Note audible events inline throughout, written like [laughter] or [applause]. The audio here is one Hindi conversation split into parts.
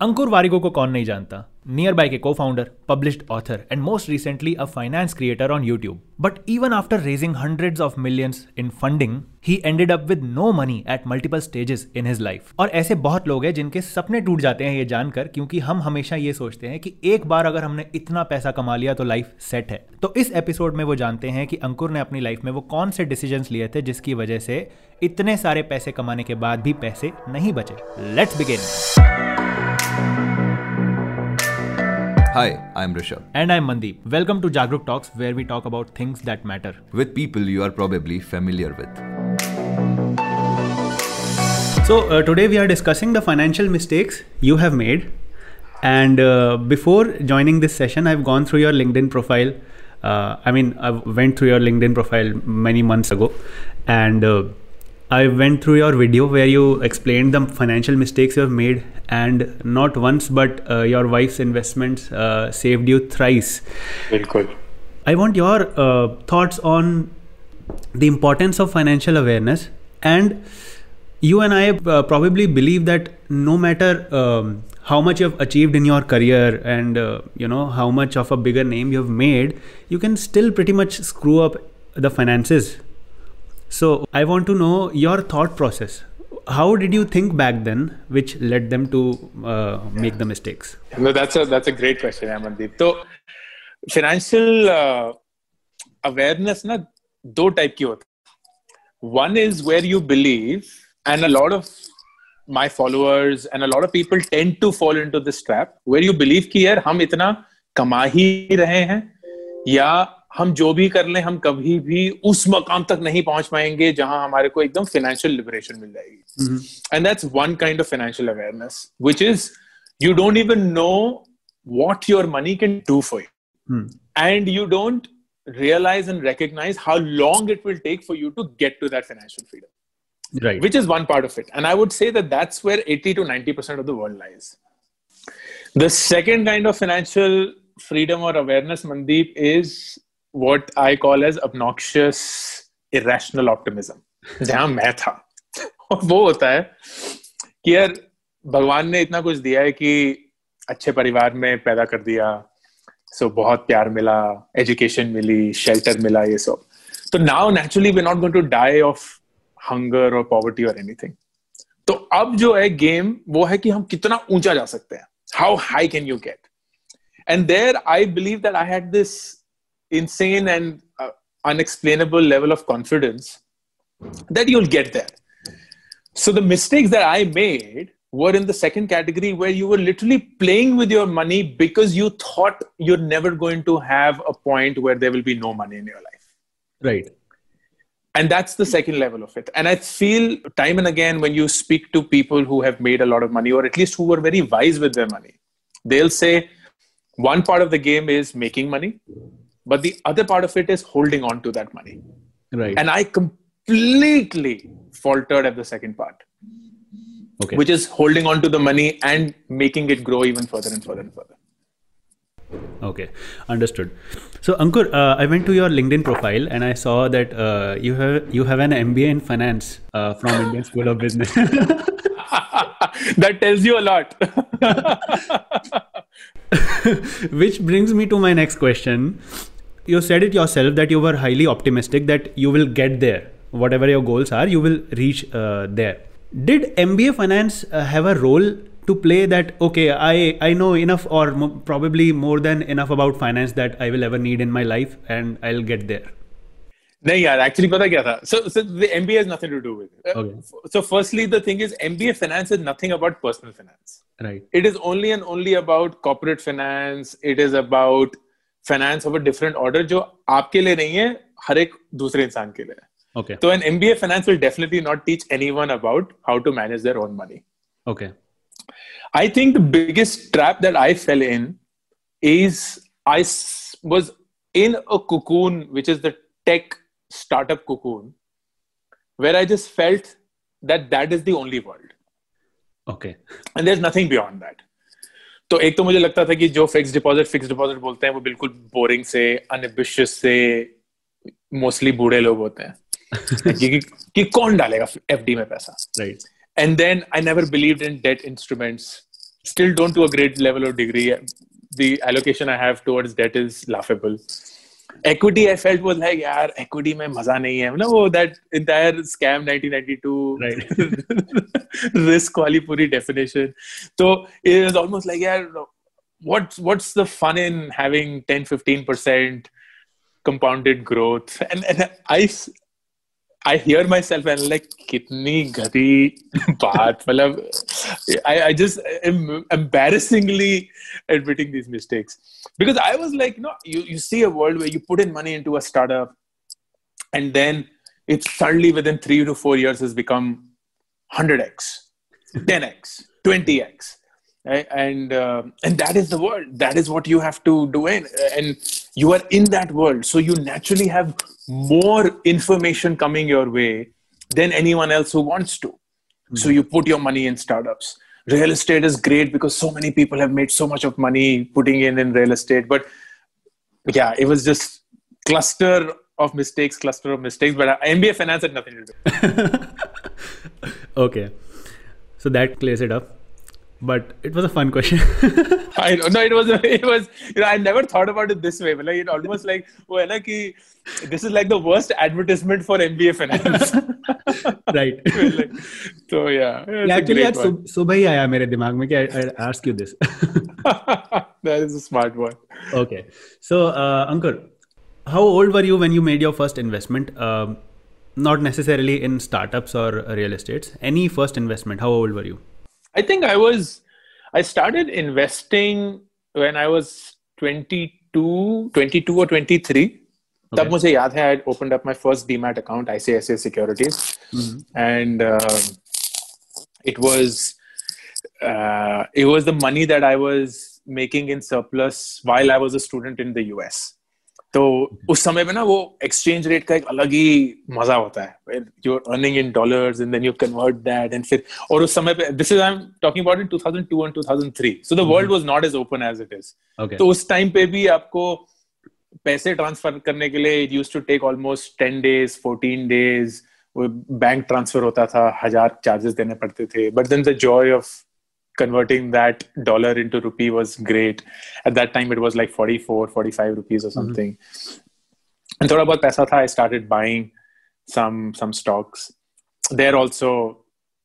अंकुर वारिगो को कौन नहीं जानता? नियर बाय के को founder published author and most recently a finance creator on YouTube but even after raising hundreds of millions in funding he ended up with no money at multiple stages in his life और ऐसे बहुत लोग हैं जिनके सपने टूट जाते हैं ये जानकर, क्योंकि हम हमेशा ये सोचते हैं कि एक बार अगर हमने इतना पैसा कमा लिया तो लाइफ सेट है। तो इस एपिसोड में वो जानते हैं कि अंकुर ने अपनी लाइफ में वो कौन से डिसीज़न लिए थे जिसकी वजह से इतने सारे पैसे कमाने के बाद भी पैसे नहीं बचे। Let's begin Hi, I'm Rishabh. And I'm Mandeep. Welcome to Jagruk Talks, where we talk about things that matter. With people you are probably familiar with. So, uh, today we are discussing the financial mistakes you have made. And uh, before joining this session, I've gone through your LinkedIn profile. Uh, I mean, I went through your LinkedIn profile many months ago. And uh, I went through your video where you explained the financial mistakes you have made, and not once, but uh, your wife's investments uh, saved you thrice. Bilkul. I want your uh, thoughts on the importance of financial awareness. And you and I uh, probably believe that no matter um, how much you have achieved in your career and uh, you know how much of a bigger name you have made, you can still pretty much screw up the finances so I want to know your thought process. How did you think back then, which led them to uh, make the mistakes? No, that's a that's a great question, Amandeep. So financial uh, awareness na दो type की होती one is where you believe and a lot of my followers and a lot of people tend to fall into this trap where you believe कि यार हम इतना कमा ही रहे हैं या हम जो भी कर लें हम कभी भी उस मकाम तक नहीं पहुँच पाएँगे जहाँ हमारे को एकदम फाइनेंशियल लिबरेशन मिल जाएगी। And that's one kind of financial awareness which is you don't even know what your money can do for you and you don't realise and recognise how long it will take for you to get to that financial freedom right which is one part of it and I would say that that's where eighty to ninety percent of the world lies the second kind of financial freedom और awareness Mandeep is what I call as obnoxious irrational optimism जहाँ मैं था। वो होता है कि यार भगवान ने इतना कुछ दिया है कि अच्छे परिवार में पैदा कर दिया सो so, बहुत प्यार मिला एजुकेशन मिली शेल्टर मिला ये सब। तो now naturally we not going to die of hunger और पॉवर्टी और एनीथिंग तो अब जो है गेम वो है कि हम कितना ऊँचा जा सकते हैं। How high can you get and there I believe that I had this insane and uh, unexplainable level of confidence that you'll get there. So the mistakes that I made were in the second category where you were literally playing with your money because you thought you're never going to have a point where there will be no money in your life. Right. And that's the second level of it. And I feel time and again when you speak to people who have made a lot of money or at least who were very wise with their money, they'll say one part of the game is making money but the other part of it is holding on to that money. Right. And i completely faltered at the second part. Okay. Which is holding on to the money and making it grow even further and further and further. Okay. Understood. So ankur uh, i went to your linkedin profile and i saw that uh, you have you have an mba in finance uh, from indian school of business. [laughs] That tells you a lot. [laughs] Which brings me to my next question you said it yourself that you were highly optimistic that you will get there. Whatever your goals are, you will reach uh, there. Did MBA finance uh, have a role to play that okay i i know enough or probably more than enough about finance that i will ever need in my life and i'll get there no yeah actually pata kya tha? so so the mba has nothing to do with it okay. Uh, so firstly the thing is mba finance is nothing about personal finance right it is only and only about corporate finance it is about finance of a different order जो आपके लिए नहीं है हर एक दूसरे इंसान के लिए। ओके तो an MBA finance will definitely not teach anyone about how to manage their own money okay I think the biggest trap that I fell in is I was in a cocoon which is the tech startup cocoon where I just felt that that is the only world okay and there is nothing beyond that तो एक तो मुझे लगता था कि जो फिक्स डिपॉजिट फिक्स डिपॉजिट बोलते हैं वो बिल्कुल बोरिंग से अनबिशियस से मोस्टली बूढ़े लोग होते हैं। [laughs] कि, कि कौन डालेगा एफडी में पैसा? Right and then I never believe in debt instruments still don't to a great level of degree The allocation I have towards debt is laughable. Equity, I felt was like, yaar equity mein maza nahi hai. No, that entire scam 1992 Right. risk wali puri definition. So it was almost like, yaar what's what's the fun in having 10, 15% compounded growth? And and I I hear myself and like kitni gari [laughs] baat matlab I, I just am embarrassingly admitting these mistakes because I was like no you, you see a world where you put in money into a startup and then it suddenly within three to four years has become 100x 10x 20x right? And uh, and that is the world. That is what you have to do in and you are in that world. So you naturally have more information coming your way than anyone else who wants to. So you put your money in startups. Real estate is great because so many people have made so much of money putting in in real estate. But yeah it was just cluster of mistakes cluster of mistakes. But uh, mba finance had nothing to do [laughs] okay. So that clears it up But it was a fun question. [laughs] I don't know. It was. It was. You know, I never thought about it this way. But like, it almost like, well, like, this is like the worst advertisement for MBA finance. [laughs] right. like, [laughs] so yeah, it's a Actually, great आज one. सुब- सुबह ही आया मेरे दिमाग में कि I, I ask you this. that is a smart one. okay. So, uh, Ankur, how old were you when you made your first investment? Um, not necessarily in startups or real estates. Any first investment? How old were you? I think I was. I started investing when I was 22, 22 or 23. तब Okay. मुझे याद है I opened up my first demat account ICICI Securities and uh, it was uh, it was the money that I was making in surplus while I was a student in the US. तो उस समय पे ना वो एक्सचेंज रेट का एक अलग ही मज़ा होता है you are earning in dollars and then you convert that and फिर और उस समय पे this is I am talking about in 2002 and 2003 so the world was not as open as it is तो उस टाइम पे भी आपको पैसे ट्रांसफ़र करने के लिए it used to take almost ten days fourteen days bank transfer होता था हज़ार चार्जेस देने पड़ते थे. But then the joy of converting that dollar into rupee was great at that time it was like 44 45 rupees or something and thoda bahut paisa tha i started buying some some stocks there also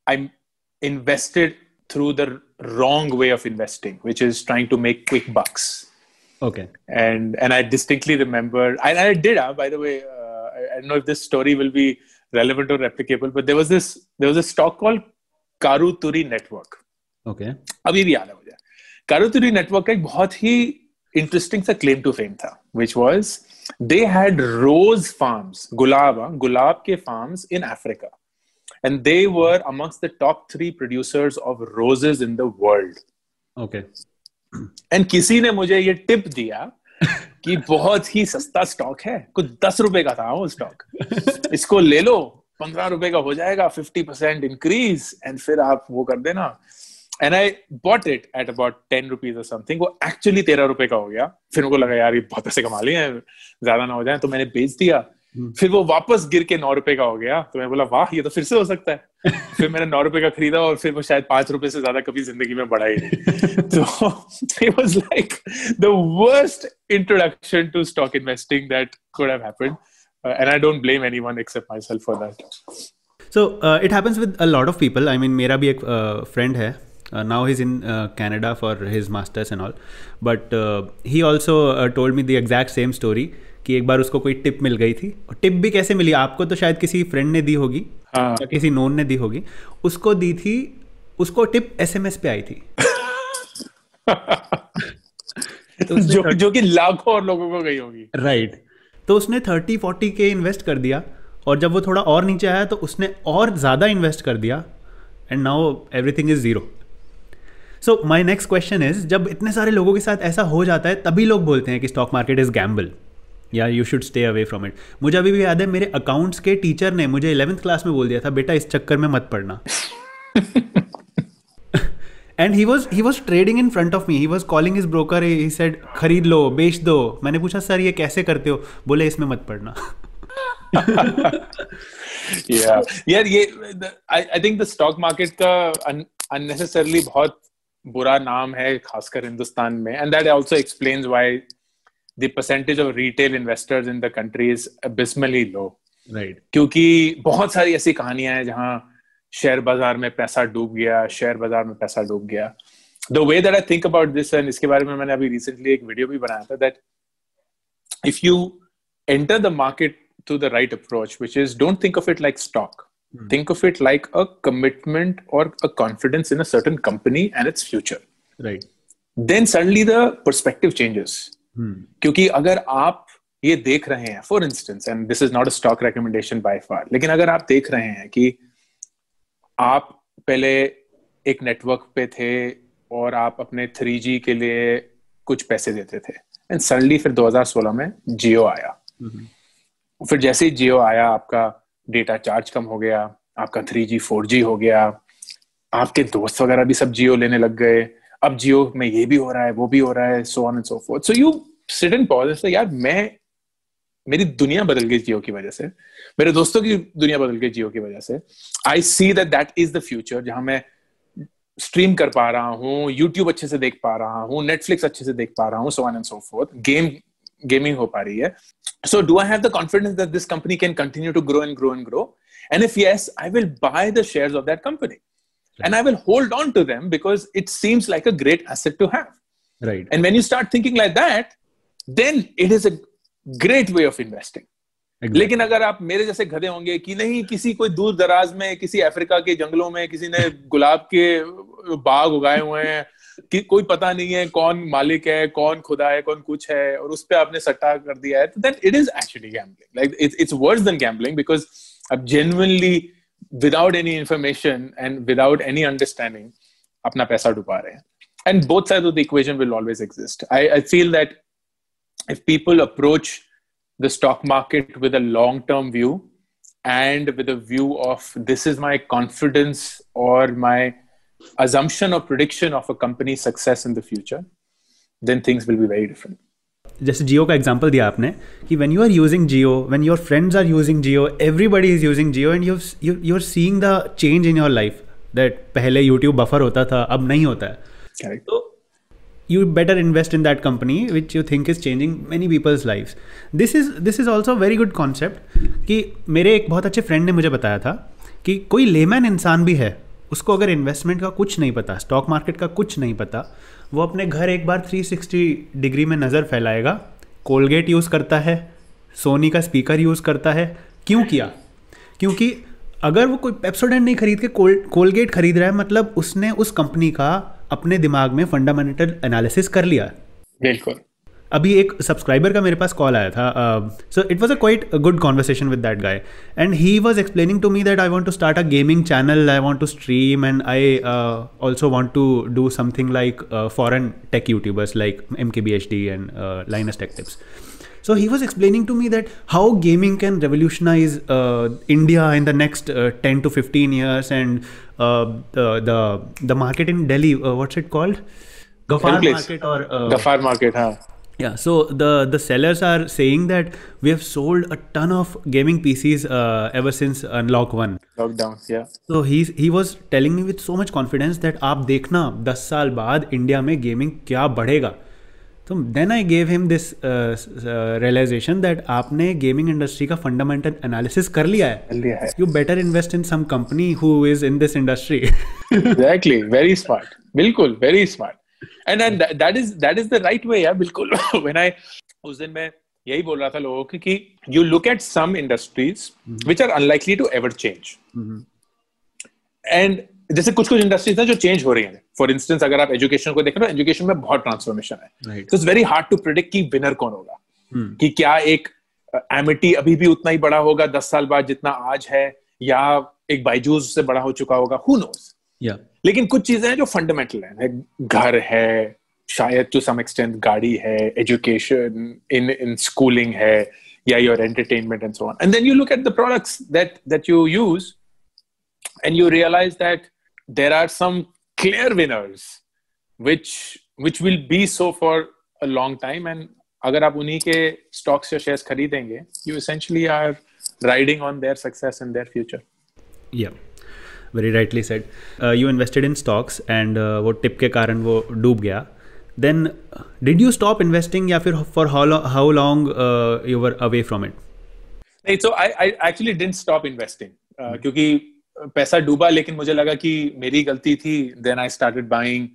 I'm invested through the wrong way of investing which is trying to make quick bucks Okay. and and I distinctly remember. And I did, uh, by the way. Uh, I, I don't know if this story will be relevant or replicable, but there was this there was a stock called Karuturi Network. Okay. अभी भी याद है मुझे। कारुतुरी नेटवर्क का एक बहुत ही इंटरेस्टिंग सा क्लेम टू फेम था which was they had rose farms गुलाब हाँ, गुलाब के farms in Africa and they were amongst the top three producers of roses in the world Okay. And किसी ने मुझे ये टिप दिया कि बहुत ही सस्ता स्टॉक है। कुछ दस रुपए का था वो स्टॉक इसको ले लो पंद्रह रुपए का हो जाएगा फिफ्टी परसेंट इंक्रीज एंड फिर आप वो कर देना। And I bought it at about ten rupees और समथिंग वो एक्चुअली तेरह रुपए का हो गया। फिर उनको लगा यार ये बहुत पैसे कमा लिए ज़्यादा ना हो जाए। तो मैंने बेच दिया। फिर वो वापस गिर के नौ रुपए का हो गया। तो मैं बोला वाह ये तो फिर से हो सकता है। [laughs] फिर मैंने नौ रुपए का खरीदा और फिर वो शायद पाँच रुपए से ज़्यादा कभी ज़िंदगी में बढ़ा ही नहीं। [laughs] तो [laughs] it was like the worst introduction to stock investing that could have happened. Uh, and i don't blame anyone except myself for that. So uh, it happens with a lot of people. I मेरा भी एक फ्रेंड uh, है. Uh, now he's in uh, Canada for his masters and all. But uh, he also uh, told me the exact same story कि एक बार उसको कोई टिप मिल गई थी। और टिप भी कैसे मिली? आपको तो शायद किसी फ्रेंड ने दी होगी हाँ। या किसी नोन ने दी होगी। उसको दी थी उसको टिप एसएमएस पे आई थी। [laughs] तो जो जो कि लाखों और लोगों को गई होगी। राइट तो उसने थर्टी फोर्टी के इन्वेस्ट कर दिया और जब वो थोड़ा और नीचे आया तो उसने और ज़्यादा इन्वेस्ट कर दिया and now everything is zero so my next question is जब इतने सारे लोगों के साथ ऐसा हो जाता है, तभी लोग बोलते हैं कि स्टॉक मार्केट इज़ गैम्बल या you should stay away from it मुझे अभी भी याद है, मेरे अकाउंट्स के टीचर ने मुझे इलेवंथ क्लास में बोल दिया था, बेटा, इस चक्कर में मत पड़ना. And he was he was trading in front of me he was calling his broker he said खरीद लो, बेच दो. मैंने पूछा, सर, ये कैसे करते हो? बोले, इसमें मत पड़ना. [laughs] Yeah. यार, ये, I think the stock market का unnecessarily बहुत बुरा नाम है खासकर हिंदुस्तान में। And that also explains why the percentage of retail investors in the country is abysmally low right क्योंकि बहुत सारी ऐसी कहानियाँ हैं जहाँ शेयर बाज़ार में पैसा डूब गया शेयर बाज़ार में पैसा डूब गया। The way that I think about this and इसके बारे में मैंने अभी रिसेंटली एक वीडियो भी बनाया था that if you enter the market through the right approach which is don't think of it like stock think of it like a commitment or a confidence in a certain company and its future. Right. Then suddenly the perspective changes. क्योंकि अगर आप ये देख रहे हैं for instance and this is not a stock recommendation by far लेकिन अगर आप देख रहे हैं कि आप पहले एक नेटवर्क पे थे और आप अपने थ्री जी के लिए कुछ पैसे देते थे एंड सडनली फिर 2016 में जियो आया फिर जैसे ही जियो आया आपका डेटा चार्ज कम हो गया, आपका थ्री जी फोर जी हो गया, आपके दोस्त वगैरह भी सब जियो लेने लग गए। अब जियो में ये भी हो रहा है, वो भी हो रहा है so on and so forth so you sit and pause यार, मैं, मेरी दुनिया बदल गई जियो की वजह से। मेरे दोस्तों की दुनिया बदल गई जियो की वजह से। I see that that is the future जहाँ मैं स्ट्रीम कर पा रहा हूँ यूट्यूब अच्छे से देख पा रहा हूँ नेटफ्लिक्स अच्छे से देख पा रहा हूँ so on and so forth game gaming हो पा रही है। so do i have the confidence that this company can continue to grow and grow and grow and if yes i will buy the shares of that company and i will hold on to them because it seems like a great asset to have right and when you start thinking like that then it is a great way of investing exactly. लेकिन अगर आप मेरे जैसे गधे होंगे कि नहीं किसी कोई दूर दराज में किसी अफ्रीका के जंगलों में किसी ने गुलाब के बाग उगाए हुए हैं कि कोई पता नहीं है कौन मालिक है, कौन खुदा है, कौन कुछ है, और उस पर आपने सट्टा कर दिया है तो then it is actually gambling like it's it's worse than gambling because अब genuinely without any information and without any understanding अपना पैसा डुबा रहे हैं। And both side of the equation will always exist I I feel that if people approach the stock market with a long term view and with a view of this is my confidence or my assumption or prediction of a company's success in the future, then things will be very different. जैसे जियो का एग्ज़ाम्पल दिया आपने कि when you are using Jio when your friends are using Jio everybody is using Jio and you are seeing the change in your life that पहले यूट्यूब बफर होता था अब नहीं होता है। You better invest in that company which you think is changing many people's life this is this is also very good concept कि मेरे एक बहुत अच्छे फ्रेंड ने मुझे बताया था कि कोई लेमैन इंसान भी है उसको अगर इन्वेस्टमेंट का कुछ नहीं पता स्टॉक मार्केट का कुछ नहीं पता, वो अपने घर एक बार 360 डिग्री में नज़र फैलाएगा। कोलगेट यूज़ करता है सोनी का स्पीकर यूज़ करता है। क्यों किया? क्योंकि अगर वो कोई पेप्सोडेंट नहीं खरीद के कोल कोलगेट खरीद रहा है मतलब उसने उस कंपनी का अपने दिमाग में फंडामेंटल एनालिसिस कर लिया। बिल्कुल। अभी एक सब्सक्राइबर का मेरे पास कॉल आया था so it was a quite good conversation with that guy and he was explaining to me that I want to start a gaming channel I want to stream and I also want to do something like foreign tech YouTubers like M K B H D and Linus tech tips So he was explaining to me that how gaming can revolutionize uh, India in the next uh, 10 to 15 years, and uh, the the the market in Delhi, uh, what's it called? Gafar Place. market or uh, Gafar market, huh? Yeah. So the the sellers are saying that we have sold a ton of gaming PCs uh, ever since Unlock One. Lockdown, yeah. So he he was telling me with so much confidence that आप देखना 10 साल बाद इंडिया में गेमिंग क्या बढ़ेगा तो then I gave him this realisation that आपने गेमिंग इंडस्ट्री का फंडामेंटल एनालिसिस कर लिया है कर लिया है। You better invest in some company who is in this industry exactly very smart bilkul very smart and then that, that is that is the right way yeah bilkul [laughs] when i उस दिन मैं यही बोल रहा था लोगों को कि you look at some industries which are unlikely to ever change and जैसे कुछ कुछ इंडस्ट्रीज़ हैं जो चेंज हो रही हैं। फॉर इंस्टेंस अगर आप एजुकेशन को देखें तो एजुकेशन में बहुत ट्रांसफॉर्मेशन है। It's very hard to predict कि विनर कौन होगा। कि क्या एक एमिटी अभी भी उतना ही बड़ा होगा दस साल बाद जितना आज है या एक बाइजूस से बड़ा हो चुका होगा। हु नोस या लेकिन कुछ चीज़ें हैं जो फंडामेंटल हैं लाइक घर है, शायद टू सम एक्सटेंड गाड़ी है एजुकेशन इन इन स्कूलिंग है, या your entertainment and so on and then you look at the products that that you use and you realise that there are some clear winners which which will be so for a long time and अगर आप उन्हीं के स्टॉक्स या शेयर्स खरीदेंगे you essentially are riding on their success in their future या very rightly said you invested in stocks and वो टिप के कारण वो डूब गया. Then did you stop investing या फिर for how long you were away from it नहीं so I I actually didn't stop investing क्योंकि पैसा डूबा लेकिन मुझे लगा कि मेरी गलती थी. Then I started buying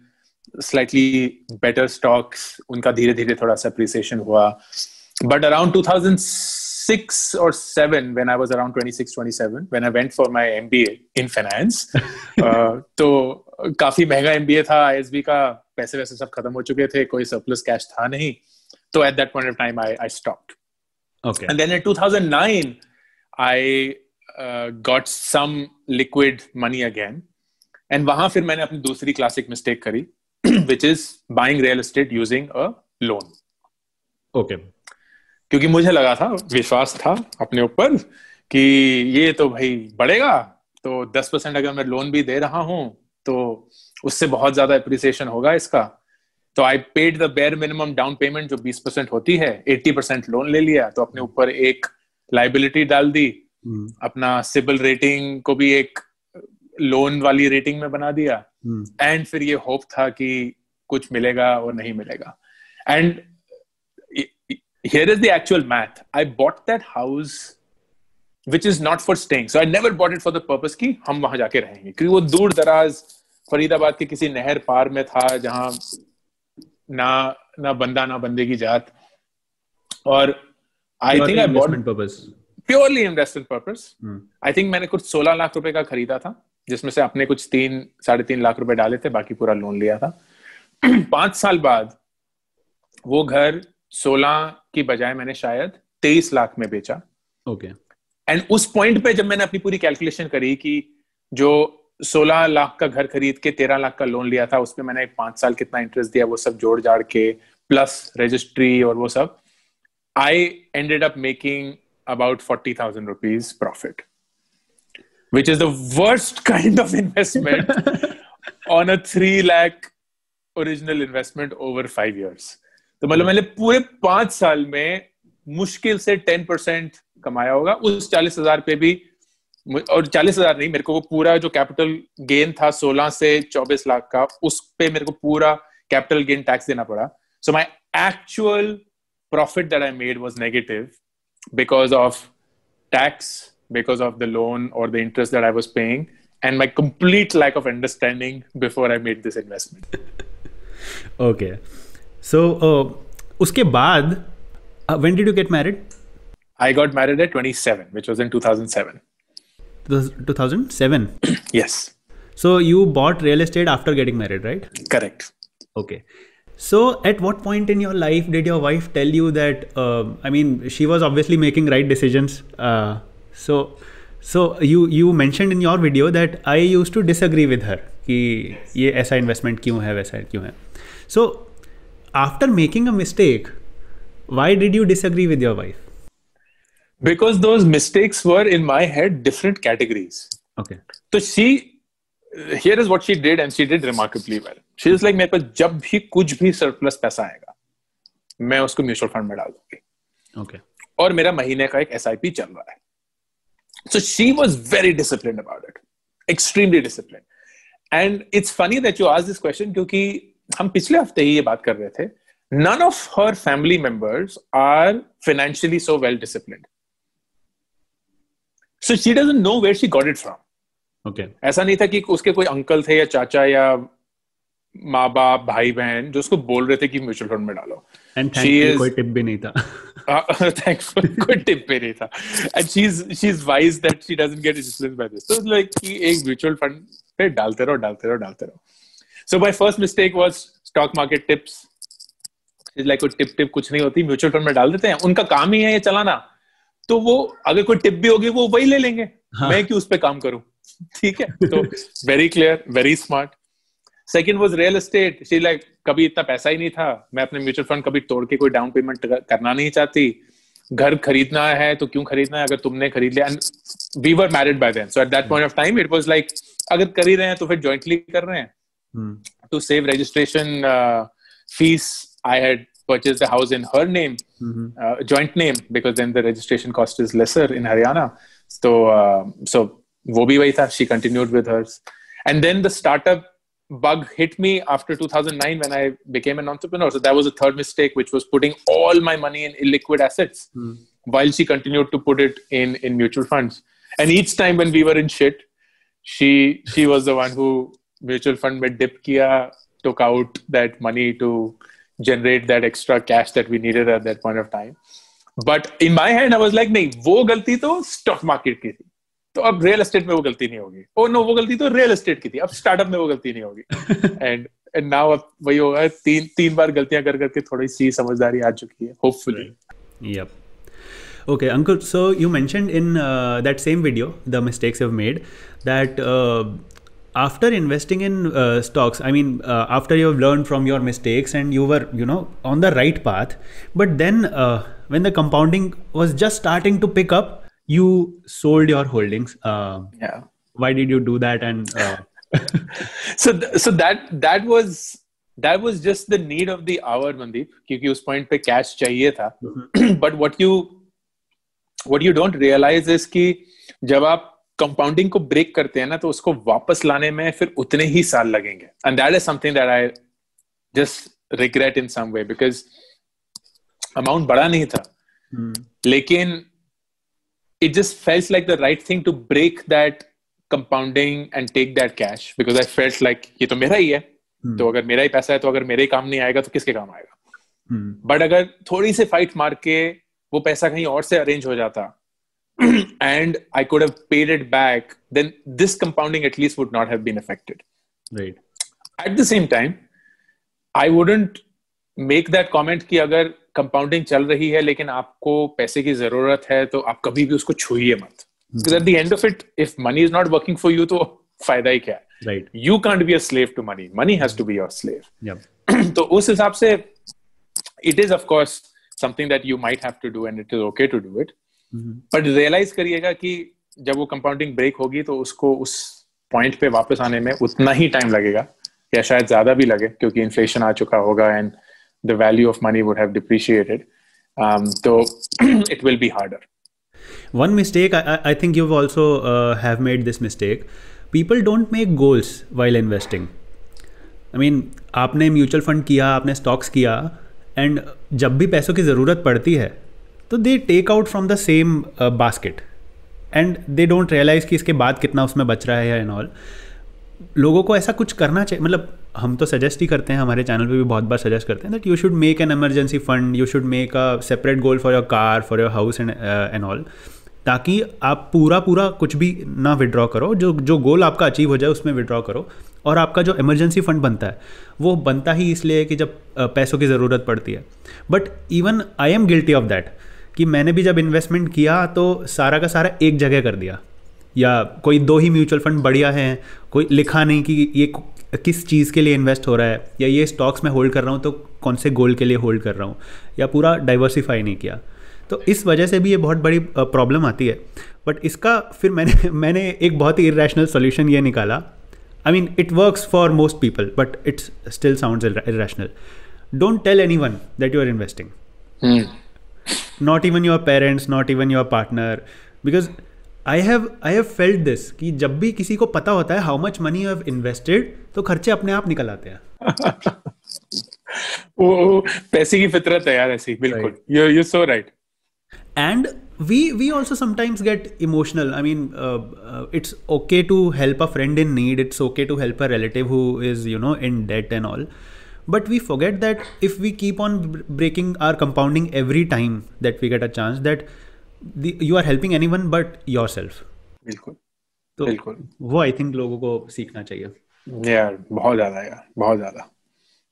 slightly better stocks उनका धीरे धीरे थोड़ा सा अप्रिसिएशन हुआ but around 2006 or 7 when i was around 26 27 when i went for my mba in finance uh, तो काफ़ी महँगा एमबीए था आईएसबी का पैसे वैसे सब खत्म हो चुके थे कोई सरप्लस कैश था नहीं तो at that point of time I I stopped Okay. And then in 2009, I uh, got some liquid money again. And वहाँ फिर मैंने अपनी दूसरी क्लासिक मिस्टेक करी which is buying real estate using a loan. Okay. क्योंकि मुझे लगा था विश्वास था अपने ऊपर कि ये तो भाई बढ़ेगा। तो 10 परसेंट अगर मैं लोन भी दे रहा हूँ तो उससे बहुत ज़्यादा अप्रिसिएशन होगा इसका। तो I paid the bare minimum down payment जो 20 परसेंट होती है 80 परसेंट लोन ले लिया। तो अपने ऊपर एक लाइबिलिटी डाल दी। Hmm. अपना सिबिल रेटिंग को भी एक लोन वाली रेटिंग में बना दिया। Hmm. एंड फिर ये होप था कि कुछ मिलेगा और नहीं मिलेगा। And here is the actual math. I bought that house which is not for staying. So i never bought it for the purpose कि हम वहाँ जाके रहेंगे। क्योंकि वो दूर दराज फरीदाबाद के किसी नहर पार में था जहाँ ना ना बंदा ना बंदे की जात। और I think I bought investment purely investment purpose Hmm. I think मैंने कुछ 16 लाख रुपए का खरीदा था जिसमें से अपने कुछ तीन साढ़े तीन लाख रुपए डाले थे बाकी पूरा लोन लिया था। [clears throat] पाँच साल बाद वो घर 16 की बजाय मैंने शायद 23 लाख में बेचा Okay. एंड उस पॉइंट पे जब मैंने अपनी पूरी कैलकुलेशन करी कि जो 16 लाख का घर खरीद के 13 लाख का लोन लिया था उसमें मैंने पाँच साल कितना इंटरेस्ट दिया वो सब जोड़ जाड़ के प्लस रजिस्ट्री और वो सब I ended up making about forty thousand rupees profit which is the worst kind of investment on a three lakh original investment over five years. तो मतलब मैंने पूरे पाँच साल में मुश्किल से टेन परसेंट कमाया होगा उस चालीस हज़ार पे भी और चालीस हज़ार नहीं, मेरे को वो पूरा जो कैपिटल गेन था सोलह से चौबीस लाख का, उस पे मेरे को पूरा कैपिटल गेन टैक्स देना पड़ा so my actual profit that I made was negative because of tax because of the loan और the interest that I was paying and my complete lack of understanding before I made this investment. [laughs] Okay. So, uh, उसके बाद uh, when did you get married? I got married at 27, which was in 2007. 2007. [clears throat] Yes, So you bought real estate after getting married, right? correct. Okay. So at what point in your life did your wife tell you that? Uh, I mean, she was obviously making right decisions. Uh, so, so you you mentioned in your video that I used to disagree with her कि ये ऐसा investment क्यों है वैसा क्यों है. So after making a mistake, why did you disagree with your wife? Because those mistakes were in my head different categories. Okay. So she, here is what she did, and she did remarkably well. She was like, मेरे पास जब भी कुछ भी सरप्लस पैसा आएगा मैं उसको म्यूचुअल फंड में डाल दूंगी Okay. और मेरा महीने का एक एस चल रहा है so she was very discipline about it extremely discipline and it's funny that you ask this question क्योंकि हम पिछले हफ़्ते ही ये बात कर रहे थे none of her family members are financially so well disciplined. So she doesn't know where she got it from. Okay. ऐसा नहीं था कि उसके कोई अंकल थे या चाचा या माँ बाप भाई बहन जो उसको बोल रहे थे कि म्यूचुअल फंड में डालो। Thankfully is- कोई टिप भी नहीं था. [laughs] थैंकफुल कोई टिप पे नहीं था। And she is she is wise that she doesn't get influenced by this so like कि एक म्यूचुअल फंड पे डालते रहो डालते रहो डालते रहो। So my first mistake was stock market tips like कोई टिप टिप कुछ नहीं होती म्यूचुअल फंड में डाल देते हैं उनका काम ही है ये चलाना। तो वो अगर कोई टिप भी होगी वो वही ले लेंगे। मैं क्यों उस पे काम करूँ? ठीक है? तो very clear very smart second was real estate she like कभी इतना पैसा ही नहीं था। मैं अपने म्यूचुअल फंड कभी तोड़ के कोई डाउन पेमेंट करना नहीं चाहती। घर खरीदना है तो क्यों खरीदना है? अगर तुमने खरीद लिया and we were married by then so at that point of time it was like अगर कर ही रहे हैं तो फिर जॉइंटली कर रहे हैं। Hmm. To save registration uh, fees, I had purchased a house in her name, mm-hmm. uh, joint name, because then the registration cost is lesser in Haryana. So, uh, so wo bhi she continued with hers. And then the startup bug hit me after 2009 when I became an entrepreneur. So that was a third mistake, which was putting all my money in illiquid assets mm. while she continued to put it in, in mutual funds. And each time when we were in shit, she she was the one who mutual fund में dip किया, took out that money to generate that extra cash that we needed at that point of time. But in my hand, I was like, नहीं वो गलती तो स्टॉक मार्केट की थी तो अब रियल एस्टेट में वो गलती नहीं होगी ओ नो वो गलती तो रियल एस्टेट की थी अब स्टार्टअप में वो गलती नहीं होगी एंड एंड नाउ अब वही होगा तीन तीन बार गलतियाँ कर करके थोड़ी सी समझदारी आ चुकी है hopefully Yep. Okay, Ankur. So you mentioned in uh, that same video the mistakes you've made that uh, after investing in uh, stocks i mean uh, after you've learned from your mistakes and you were you know on the right path but then uh, when the compounding was just starting to pick up you sold your holdings. Uh, yeah. why did you do that and uh, [laughs] so th- so that that was that was just the need of the hour mandeep because us point pe cash mm-hmm. chahiye tha [clears throat] but what you what you don't realize is ki jab aap compounding को ब्रेक करते हैं ना तो उसको वापस लाने में फिर उतने ही साल लगेंगे। And that is something that I just regret in some way because amount बड़ा नहीं था। Hmm, लेकिन it just felt like the right thing to break that compounding and take that cash because I felt like ये तो मेरा ही है। Hmm. तो अगर मेरा ही पैसा है तो अगर मेरे ही काम नहीं आएगा तो किसके काम आएगा? बट hmm, अगर थोड़ी सी फाइट मार के वो पैसा कहीं और से अरेंज हो जाता [clears throat] and I could have paid it back then this compounding at least would not have been affected right. at the same time I wouldn't make that comment कि अगर कंपाउंडिंग चल रही है लेकिन आपको पैसे की जरूरत है तो आप कभी भी उसको छूइए मत because at the end of it if money is not working for you तो फायदा ही क्या है Right. you can't be a slave to money money has to be your slave Yep. तो उस हिसाब से it is of course something that you might have to do and it is okay to do it But realise करिएगा कि जब वो कंपाउंडिंग ब्रेक होगी तो उसको उस पॉइंट पे वापस आने में उतना ही टाइम लगेगा या शायद ज़्यादा भी लगे क्योंकि इन्फ्लेशन आ चुका होगा and the value of money would have depreciated तो it will be harder one mistake I, I- I think you've also uh, have made this mistake. People don't make goals while investing. I mean आपने म्यूचुअल फंड किया आपने स्टॉक्स किया एंड जब भी पैसों की ज़रूरत पड़ती है तो they take out from the same basket and they don't realise कि इसके बाद कितना उसमें बच रहा है एंड ऑल लोगों को ऐसा कुछ करना चाहिए मतलब हम तो सजेस्ट ही करते हैं, हमारे चैनल पे भी बहुत बार सजेस्ट करते हैं that you should make an emergency fund you should make a separate goal for your car for your house and and all ताकि आप पूरा पूरा कुछ भी ना विड्रॉ करो, जो जो गोल आपका अचीव हो जाए उसमें विड्रॉ करो। और आपका जो इमरजेंसी फंड बनता है, वो बनता ही इसलिए कि जब पैसों की ज़रूरत पड़ती है। But even I am guilty of that कि मैंने भी जब इन्वेस्टमेंट किया तो सारा का सारा एक जगह कर दिया। या कोई दो ही म्यूचुअल फंड बढ़िया हैं, कोई लिखा नहीं कि ये किस चीज़ के लिए इन्वेस्ट हो रहा है, या ये स्टॉक्स में होल्ड कर रहा हूँ तो कौन से गोल के लिए होल्ड कर रहा हूँ, या पूरा डाइवर्सिफाई नहीं किया। तो इस वजह से भी ये बहुत बड़ी प्रॉब्लम आती है। बट इसका फिर मैंने [laughs] मैंने एक बहुत ही इरेशनल सोल्यूशन ये निकाला। I mean it works for most people but it's still sound irrational don't tell anyone that you are investing not even your parents not even your partner because I have I have felt this कि जब भी किसी को पता होता है how much money you have invested तो खर्चे अपने आप निकल आते हैं। [laughs] वो पैसे की फितरत है यार ऐसी बिल्कुल। You you so right and we we also sometimes get emotional I mean it's okay to help a friend in need it's okay to help a relative who is you know in debt and all but we forget that if we keep on b- breaking our compounding every time that we get a chance that the, you are helping anyone but yourself बिल्कुल तो बिल्कुल वो आई थिंक लोगों को सीखना चाहिए यार बहुत ज्यादा यार बहुत ज्यादा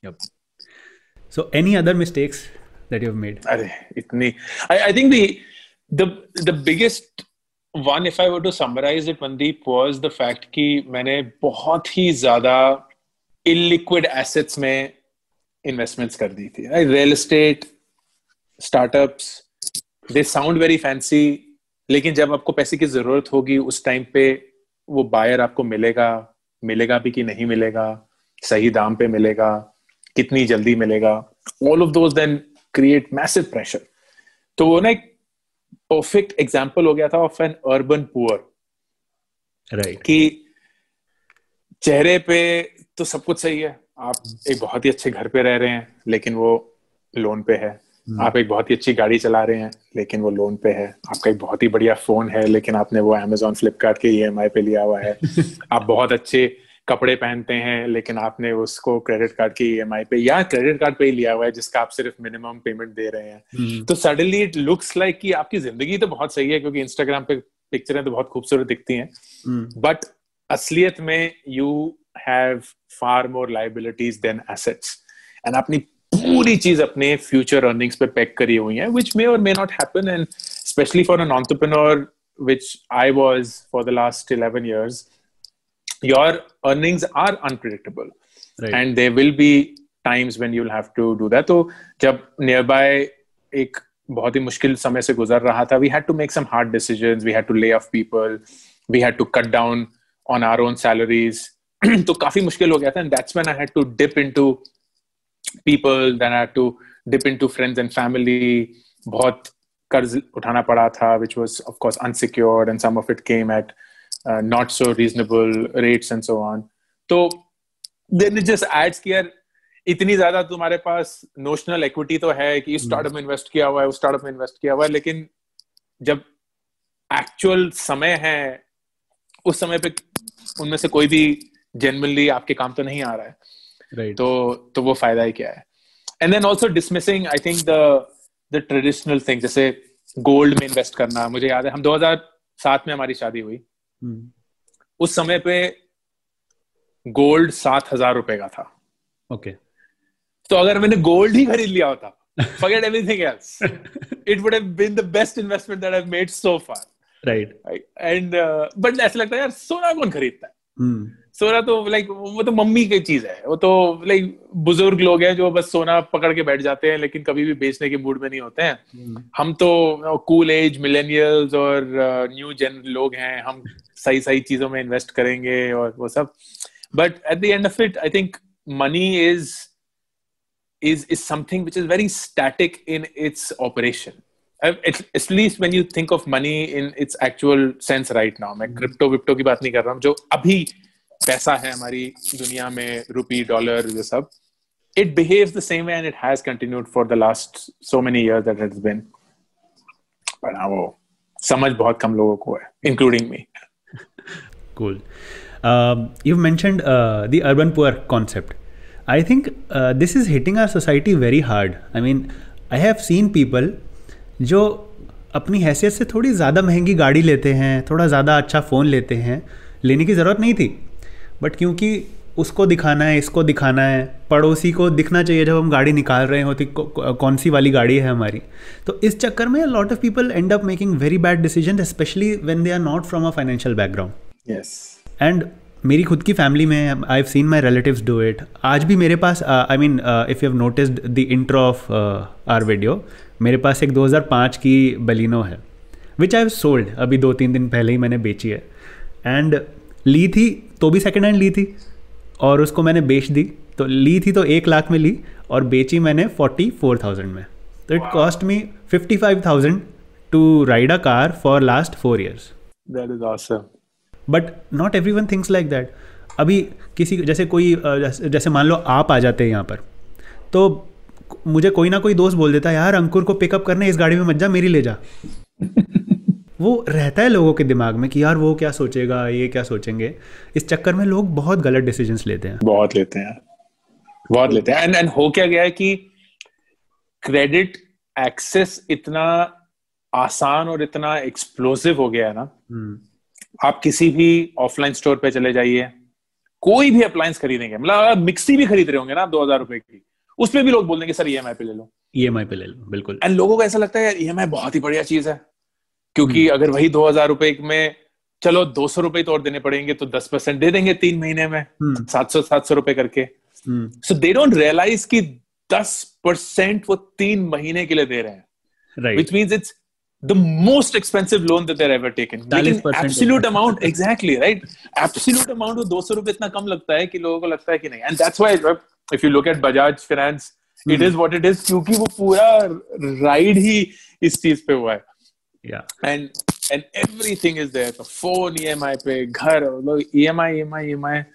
Yep. So, any other mistakes that you've made? अरे इतनी I, I think the the the biggest one if I were to summarize it Mandeep was the fact कि मैंने बहुत ही ज्यादा illiquid assets में investments कर दी थी real estate startups they sound very fancy लेकिन जब आपको पैसे की ज़रूरत होगी उस टाइम पे वो बायर आपको मिलेगा मिलेगा भी कि नहीं मिलेगा सही दाम पे मिलेगा कितनी जल्दी मिलेगा all of those then create massive pressure तो वो ना एक परफेक्ट एग्ज़ाम्पल हो गया था of an urban poor right कि चेहरे पे तो सब कुछ सही है आप एक बहुत ही अच्छे घर पे रह रहे हैं लेकिन वो लोन पे है। आप एक बहुत ही अच्छी गाड़ी चला रहे हैं लेकिन वो लोन पे है। आपका एक बहुत ही बढ़िया फ़ोन है लेकिन आपने वो अमेजोन फ्लिपकार्ट के ईएमआई पे लिया हुआ है। [laughs] आप बहुत अच्छे कपड़े पहनते हैं लेकिन आपने उसको क्रेडिट कार्ड के ई पे या क्रेडिट कार्ड पे ही लिया हुआ है जिसका आप सिर्फ़ मिनिमम पेमेंट दे रहे हैं। तो सडनली इट लुक्स लाइक कि आपकी ज़िंदगी तो बहुत सही है क्योंकि इंस्टाग्राम पे पिक्चरें तो बहुत खूबसूरत दिखती हैं। बट असलियत में you Have far more liabilities than assets and अपनी पूरी चीज अपने फ्यूचर अर्निंग्स पे पैक करी हुई है विच मे और may not happen and specially for an entrepreneur which I was for the last 11 years, your earnings are unpredictable. Right. And there will be times when you'll have to do that. तो जब nearby एक बहुत ही मुश्किल समय से गुजर रहा था, we had to make some hard decisions. We had to lay off people. We had to cut down on our own salaries. [clears throat] तो काफ़ी मुश्किल हो गया था and that's I had to dip into people then I to dip into friends and family बहुत कर्ज उठाना पड़ा था which was of course and some of it came at not so reasonable rates and so on तो देन इट जस्ट एड्स कि इतनी ज़्यादा तुम्हारे पास नोशनल इक्विटी तो है कि इस स्टार्टअप hmm. में इन्वेस्ट किया हुआ है उस स्टार्टअप में इन्वेस्ट किया हुआ है लेकिन जब एक्चुअल समय है उस समय पे उनमें से कोई भी जेनरली आपके काम तो नहीं आ रहा है। राइट तो तो वो फ़ायदा ही क्या है? And then also dismissing I think the the traditional thing जैसे गोल्ड में इन्वेस्ट करना मुझे याद है हम 2007 में हमारी शादी हुई। Hmm. उस समय पे गोल्ड सात हज़ार रुपए का था। Okay okay. तो अगर मैंने गोल्ड ही खरीद लिया होता [laughs] forget everything else it would have been the best investment that I've made so far. Right right? and uh, but ऐसा लगता है यार सोना कौन खरीदता है? सोना तो लाइक वो तो मम्मी की चीज़ है। वो तो लाइक बुज़ुर्ग लोग हैं जो बस सोना पकड़ के बैठ जाते हैं लेकिन कभी भी बेचने के मूड में नहीं होते हैं। हम तो कूल एज मिलेनियल्स और न्यू जेन लोग हैं। हम सही सही चीज़ों में इन्वेस्ट करेंगे और वो सब। But at the end of it I think money is is is something which is very static in its operation. At, at least when you think of money in its actual sense right now मैं क्रिप्टो विप्टो की बात नहीं कर रहा हूँ जो अभी पैसा है हमारी दुनिया में रुपी डॉलर ये सब। It behave the same way and it has continued for the last so many year that it been पर हाँ समझ बहुत कम लोगों को है including me cool you mentioned the urban poor concept I think this is hitting our society very hard I mean I have seen people जो अपनी हैसियत से थोड़ी ज़्यादा महँगी गाड़ी लेते हैं, थोड़ा ज़्यादा अच्छा फ़ोन लेते हैं, लेने की ज़रूरत नहीं थी। बट क्योंकि उसको दिखाना है इसको दिखाना है पड़ोसी को दिखना चाहिए जब हम गाड़ी निकाल रहे होती कौन सी वाली गाड़ी है हमारी। तो इस चक्कर में lot of people end up making very bad decision specially when they are not from a financial background yes and मेरी खुद की फैमिली में I have seen my relatives do it आज भी मेरे पास I mean if you have noticed the intro of our video मेरे पास एक 2005 की बलिनो है विच आई हैव सोल्ड अभी दो तीन दिन पहले ही मैंने बेची है। एंड ली थी तो भी सेकेंड हैंड ली थी और उसको मैंने बेच दी। तो ली थी तो एक लाख में ली और बेची मैंने फोर्टी फोर थाउज़ेंड में। तो it cost me fifty five thousand to ride a car for last four years but not everyone things like that अभी किसी जैसे कोई जैसे मान लो आप आ जाते हैं यहाँ पर तो मुझे कोई ना कोई दोस्त बोल देता है यार अंकुर को पिकअप करने इस गाड़ी में मत जा मेरी ले जा। वो रहता है लोगों के दिमाग में कि यार वो क्या सोचेगा ये क्या सोचेंगे। इस चक्कर में लोग बहुत गलत डिसीजंस लेते हैं। बहुत लेते हैं। बहुत लेते हैं। एंड एंड हो क्या गया है कि क्रेडिट एक्सेस इतना आसान और इतना एक्सप्लोसिव हो गया है ना। hmm. आप किसी भी ऑफलाइन स्टोर पे चले जाइए। कोई भी अप्लायंस खरीदेंगे। मतलब मिक्सी भी खरीद रहे होंगे ना दो हज़ार रुपए की। उसमें भी लोग बोल देंगे सर ई पे ले लो। ईएमआई पे ले लो बिल्कुल। एंड लोगों को ऐसा लगता है यार ई बहुत ही बढ़िया चीज़ है। क्योंकि अगर वही दो हज़ार रुपए में चलो दो सौ रुपए तो और देने पड़ेंगे तो दस परसेंट दे देंगे तीन महीने में सात सौ सात सौ रुपए करके सो दे डोंट रियलाइज़ कि दस परसेंट वो तीन महीने के लिए दे रहे हैं which means it's the most expensive loan that they're ever taken. 40% absolute amount, exactly, right? Absolute amount वो दो सौ रुपए इतना कम लगता है कि लोगों को लगता है कि नहीं. And that's why if you look at Bajaj Finance, it is what it is क्योंकि वो पूरा राइड ही इस चीज़ पे हुआ है. yeah And and everything is there. The phone EMI pay, ghar, EMI, EMI, EMI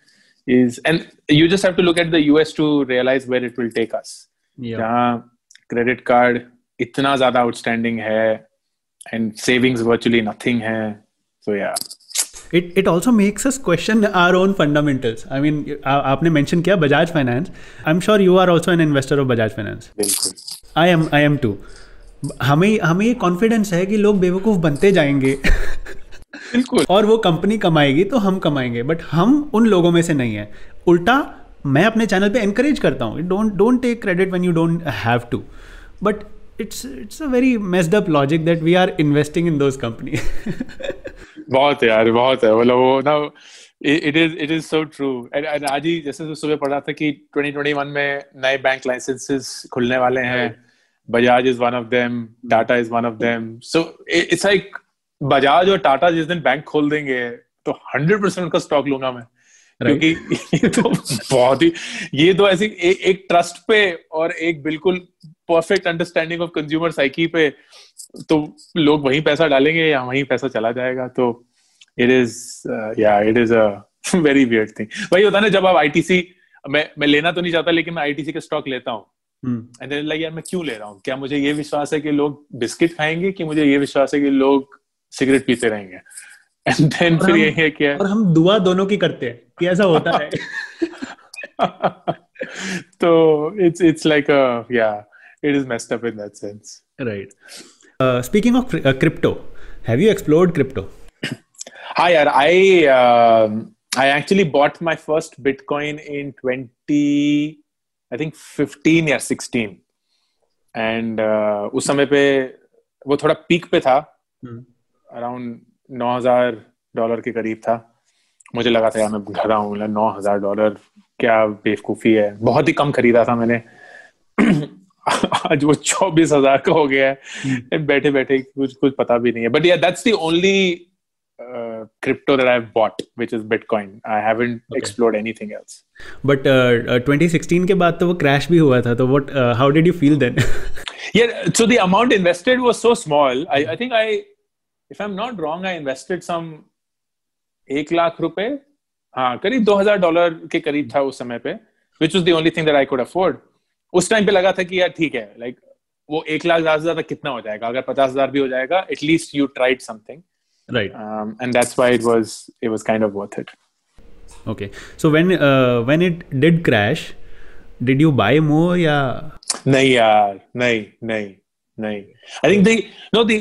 is, and you just have to look at the US to realize where it will take us. Yeah. जहाँ credit card इतना ज़्यादा outstanding है and savings virtually nothing है. So yeah. It, it also makes us question our own fundamentals. I mean, आ, आपने mention किया Bajaj Finance. I'm sure you are also an investor of Bajaj Finance. बिल्कुल. I am I am too. हमें हमें ये कॉन्फिडेंस है कि लोग बेवकूफ़ बनते जाएँगे। बिल्कुल। और वो कंपनी कमाएगी तो हम कमाएँगे बट हम उन लोगों में से नहीं है। उल्टा मैं अपने चैनल पे एनकरेज करता हूँ don't don't take credit when you don't have to but it's it's a very messed up logic that we are investing in those company बहुत है यार बहुत है। मतलब वो ना it is it is so true and आज ही जैसे सुबह पढ़ा था कि 2021 में नए बैंक लाइसेंसेस खुलने वाले हैं। Bajaj is one of them, Tata is one of them. So it's like Bajaj और टाटा जिस दिन बैंक खोल देंगे तो हंड्रेड परसेंट उनका स्टॉक लूँगा मैं। क्योंकि [laughs] ये तो बहुत ही ये तो ऐसी ए, एक ट्रस्ट पे और एक बिल्कुल perfect understanding of consumer psyche पे तो लोग वहीं पैसा डालेंगे या वहीं पैसा चला जाएगा। तो इट इज़ या it is a very weird thing वही होता है ना जब आप आईटीसी मैं मैं लेना तो नहीं चाहता लेकिन मैं आईटीसी का स्टॉक लेता हूँ। एंड देन लाइक यार मैं क्यों ले रहा हूँ क्या मुझे ये विश्वास है कि लोग बिस्किट खाएँगे कि मुझे ये विश्वास है कि लोग सिगरेट पीते रहेंगे एंड देन फिर ये है क्या और हम दुआ दोनों की करते हैं कि ऐसा होता है तो इट्स इट्स लाइक अ या up in that sense right uh, speaking of uh, crypto have you explored crypto hi yaar i uh, i actually bought my first bitcoin in 20 I think fifteen या सिक्सटीन एंड uh, उस समय पे वो थोड़ा पीक पे था. अराउंड नौ हज़ार डॉलर के करीब था. मुझे लगा था यार मैं घर आऊँ नौ हज़ार डॉलर क्या बेवकूफ़ी है? बहुत ही कम खरीदा था मैंने. [clears throat] आज वो चौबीस हज़ार का हो गया है. Hmm. बैठे बैठे कुछ कुछ पता भी नहीं है. But yeah that's the only uh, crypto that I've bought, which is Bitcoin. I haven't okay. explored anything else. But uh, uh, 2016 के बाद तो वो crash भी हुआ था. तो what? Uh, how did you feel then? yeah. So the amount invested was so small. I, I think I, if I'm not wrong, I invested some एक लाख रुपए हाँ करीब दो हज़ार डॉलर के करीब था उस समय पे which was the only thing that I could afford उस टाइम पे लगा था कि यार ठीक है लाइक like, वो एक लाख ज़्यादा से ज़्यादा कितना हो जाएगा अगर पचास हज़ार भी हो जाएगा at least you tried something right um, and that's why it was it was kind of worth it okay so when uh, when it did crash did you buy more yeah nahi yaar nahi nahi nahi i think the no the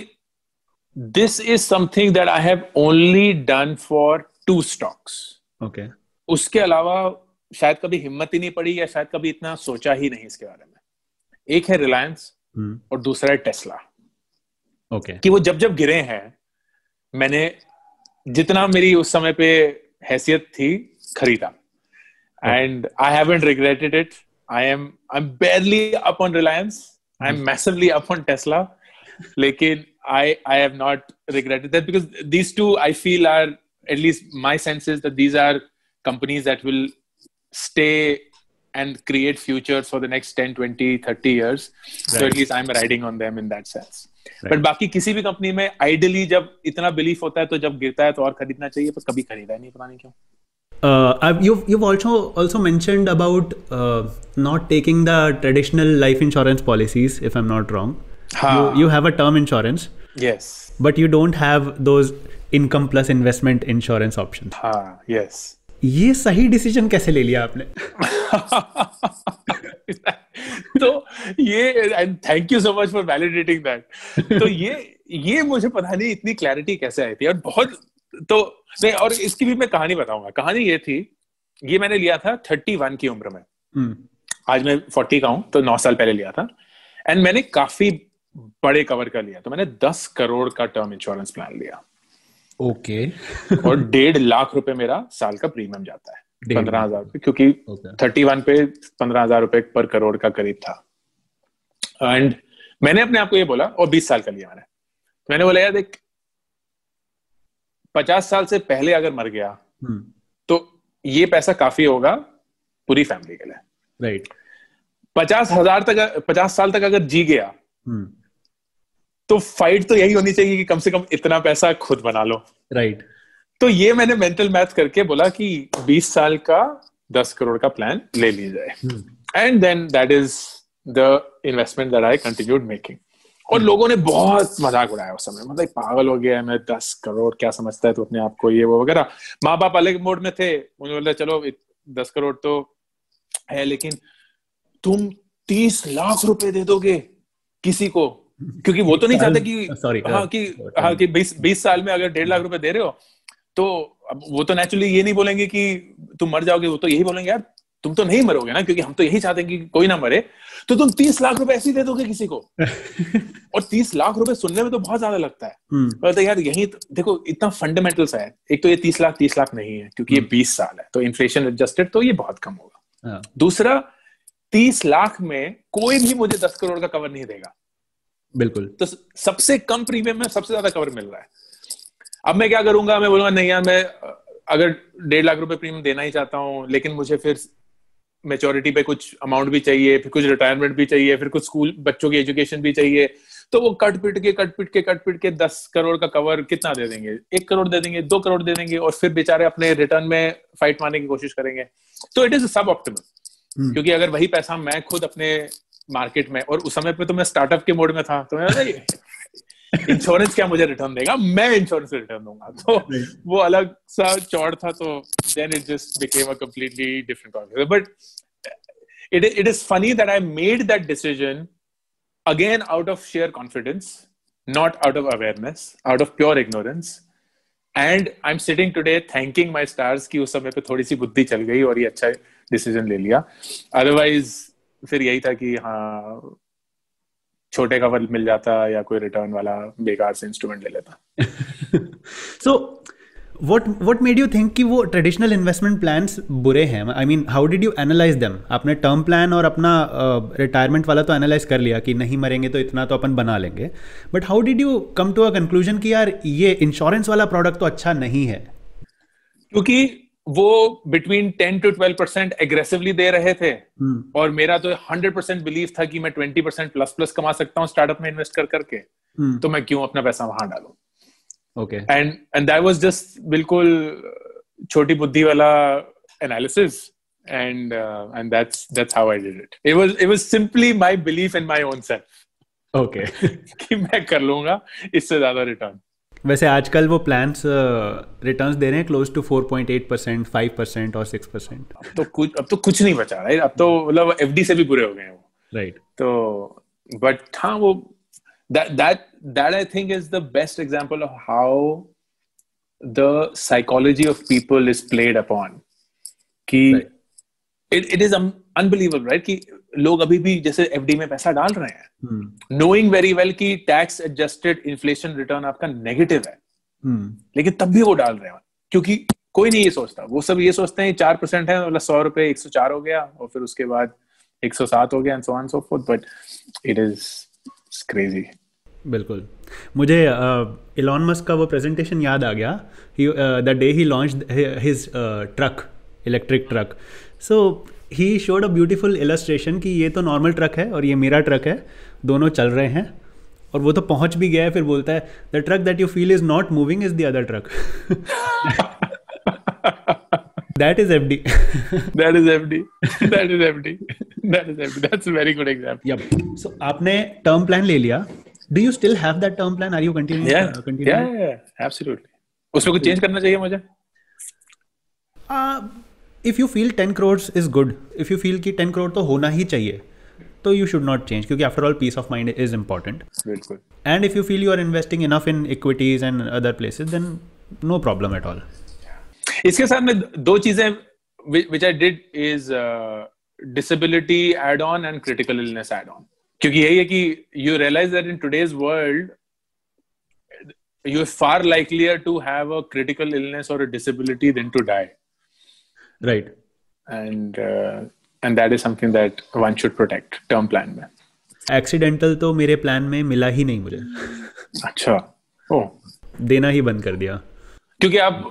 this is something that i have only done for two stocks okay उसके अलावा शायद कभी हिम्मत ही नहीं पड़ी या शायद कभी इतना सोचा ही नहीं इसके बारे में एक है रिलायंस hmm. और दूसरा है टेस्ला ओके okay. कि वो जब जब गिरे हैं मैंने जितना मेरी उस समय पे हैसियत थी खरीदा। And I haven't regretted it I am I am barely up on Reliance I am massively up on Tesla लेकिन I I have not regretted that because these two I feel are at least my sense is that these are companies that will stay and create futures for the next 10 20 30 years right. so at least i'm riding on them in that sense but बाकी किसी भी कंपनी में आइडियली जब इतना बिलीफ होता है तो जब गिरता है तो और खरीदना चाहिए पर कभी खरीदा नहीं पता नहीं क्यों Uh, you've you've also also mentioned about uh, not taking the traditional life insurance policies, if I'm not wrong. You, you have a term insurance. Yes. But you don't have those income plus investment insurance options. हाँ, yes. ये सही डिसीज़न कैसे ले लिया आपने? [laughs] तो ये and thank you so much for validating that तो ये ये मुझे पता नहीं इतनी क्लैरिटी कैसे आई थी और बहुत तो नहीं और इसकी भी मैं कहानी बताऊँगा। कहानी ये थी ये मैंने लिया था थर्टी वन की उम्र में। hmm. आज मैं फोर्टी का हूँ तो नौ साल पहले लिया था। एंड मैंने काफ़ी बड़े कवर का लिया तो मैंने दस करोड़ का टर्म इंश्योरेंस प्लान लिया। Okay okay. और डेढ़ लाख रुपए मेरा साल का प्रीमियम जाता है पंद्रह हज़ार रुपए क्योंकि थर्टी okay. वन पे पंद्रह हज़ार रुपए पर करोड़ का करीब था एंड मैंने अपने आप को ये बोला और बीस साल का लिया मैंने मैंने बोला यार देख पचास साल से पहले अगर मर गया hmm. तो ये पैसा काफ़ी होगा पूरी फैमिली के लिए राइट right. पचास हज़ार तक पचास साल तक अगर जी गया hmm. तो फाइट तो यही होनी चाहिए कि कम से कम इतना पैसा खुद बना लो। Right right. तो ये मैंने मेंटल मैथ करके बोला कि 20 साल का 10 करोड़ का प्लान ले लिया जाए। And then that is the investment that I continued making और hmm. लोगों ने बहुत मज़ाक उड़ाया उस समय। मतलब पागल हो गया है मैं दस करोड़ क्या समझता है तो अपने आप को ये वो वगैरह। माँ बाप अलग मोड में थे। उन्होंने बोला चलो दस करोड़ तो है लेकिन तुम तीस लाख रुपए दे दोगे किसी को। क्योंकि वो तो नहीं चाहते कि सॉरी हाँ कि हाँ कि बीस बीस साल में अगर डेढ़ लाख रुपए दे रहे हो तो अब वो तो नेचुरली ये नहीं बोलेंगे कि तुम मर जाओगे वो तो यही बोलेंगे यार तुम तो नहीं मरोगे ना क्योंकि हम तो यही चाहते हैं कि कोई ना मरे। तो तुम तीस लाख रुपए ऐसे ही दे दोगे किसी को। [laughs] और तीस लाख रुपए सुनने में तो बहुत ज़्यादा लगता है। तो यार यही तो, देखो इतना फंडामेंटल सा है। एक तो ये तीस लाख तीस लाख नहीं है क्योंकि ये हम्म। बीस साल है तो इन्फ्लेशन एडजस्टेड तो ये बहुत कम होगा। हाँ। दूसरा तीस लाख में कोई भी मुझे दस करोड़ का कवर नहीं देगा। बिल्कुल। तो सबसे कम प्रीमियम में सबसे ज़्यादा कवर मिल रहा है। अब मैं क्या करूँगा मैं बोलूँगा नहीं यार मैं अगर डेढ़ लाख रुपए प्रीमियम देना ही चाहता हूँ लेकिन मुझे फिर मेचोरिटी पे कुछ अमाउंट भी चाहिए फिर कुछ रिटायरमेंट भी चाहिए फिर कुछ स्कूल बच्चों की एजुकेशन भी चाहिए तो वो कट पिट के कट पिट के कट पिट के दस करोड़ का कवर कितना दे देंगे? एक करोड़ दे देंगे दो करोड़ दे देंगे और फिर बेचारे अपने रिटर्न में फाइट मारने की कोशिश करेंगे। तो इट इज़ सब ऑप्टिमल क्योंकि अगर वही पैसा मैं खुद अपने मार्केट में और उस समय पे तो मैं स्टार्टअप के मोड में था तो मैं इंश्योरेंस क्या मुझे रिटर्न देगा? मैं इंश्योरेंस रिटर्न दूँगा। [laughs] तो वो अलग सा चौड़ था तो then it just became a completely different but it, it is funny that I made that decision again out of sheer confidence, not out of awareness, out of pure ignorance. And I am sitting today thanking my stars कि उस समय पे थोड़ी सी बुद्धि चल गई और ये अच्छा डिसीज़न ले लिया। अदरवाइज़ फिर यही था कि हाँ छोटे का मिल जाता या कोई रिटर्न वाला बेकार से इंस्ट्रूमेंट ले लेता। [laughs] सो what what made you think कि वो ट्रेडिशनल इन्वेस्टमेंट प्लान्स बुरे हैं? I mean how did you analyse them आपने टर्म प्लान और अपना रिटायरमेंट uh, वाला तो एनालाइज कर लिया कि नहीं मरेंगे तो इतना तो अपन बना लेंगे। But how did you come to a conclusion कि यार ये इंश्योरेंस वाला प्रोडक्ट तो अच्छा नहीं है? क्योंकि वो between ten to twelve percent aggressively दे रहे थे hmm. और मेरा तो हंड्रेड परसेंट बिलीव था कि मैं ट्वेंटी परसेंट प्लस प्लस कमा सकता हूँ स्टार्टअप में इन्वेस्ट कर करके hmm. तो मैं क्यों अपना पैसा वहाँ डालू okay and and that was just बिल्कुल छोटी बुद्धि वाला analysis uh, and that's that's how I did it. It was it was simply my belief in my own self. Okay. [laughs] कि मैं कर लूँगा इससे ज़्यादा रिटर्न वैसे आजकल वो प्लान रिटर्न्स uh, दे रहे हैं close to 4.8 percent five percent और सिक्स परसेंट अब तो कुछ अब तो कुछ नहीं बचा राइट अब तो hmm. मतलब एफडी से भी बुरे हो गए हैं वो। Right right. तो बट हाँ वो that that I think is the best example of how the psychology of people is played upon की इट इज़ अनबिलीवेबल राइट कि लोग अभी भी जैसे एफडी में पैसा डाल रहे हैं नोइंग वेरी वेल कि टैक्स एडजस्टेड इन्फ्लेशन रिटर्न आपका नेगेटिव है। hmm. लेकिन तब भी वो डाल रहे हैं। क्योंकि कोई नहीं ये सोचता। वो सब ये सोचते हैं चार परसेंट है मतलब सौ रुपए एक सौ चार हो गया और फिर उसके बाद एक सौ सात हो गया and so on so forth but it is crazy बिल्कुल। मुझे इलॉन मस्क का वो प्रेजेंटेशन याद आ गया। The day he launch his truck electric truck so he showed a beautiful illustration कि ये तो नॉर्मल ट्रक है और ये मेरा ट्रक है दोनों चल रहे हैं। और वो तो पहुँच भी गया है फिर बोलता है the truck that you feel is not moving is the other truck that is F D that is F D that is F D that is F that's very good example yup so आपने टर्म प्लान ले लिया। Do you still have that term plan are you continue या कंटिन्यू या एब्सोल्युटली उसमें कुछ चेंज करना चाहिए मुझे? Uh, if you feel 10 crores is good if you feel कि 10 crore तो होना ही चाहिए तो यू शुड नॉट चेंज क्योंकि after all peace of mind is important and if you feel you are investing enough in equities and other places then no problem at all इसके साथ में दो चीज़ें which I did is disability add on and critical illness add on क्योंकि यही है कि you realise that in today's world you are far likelier to have a critical illness or a disability than to die. Right. And uh, and that is something that one should protect term plan में. एक्सीडेंटल तो मेरे प्लान में मिला ही नहीं मुझे। अच्छा। ओ। देना ही बंद कर दिया। क्योंकि आप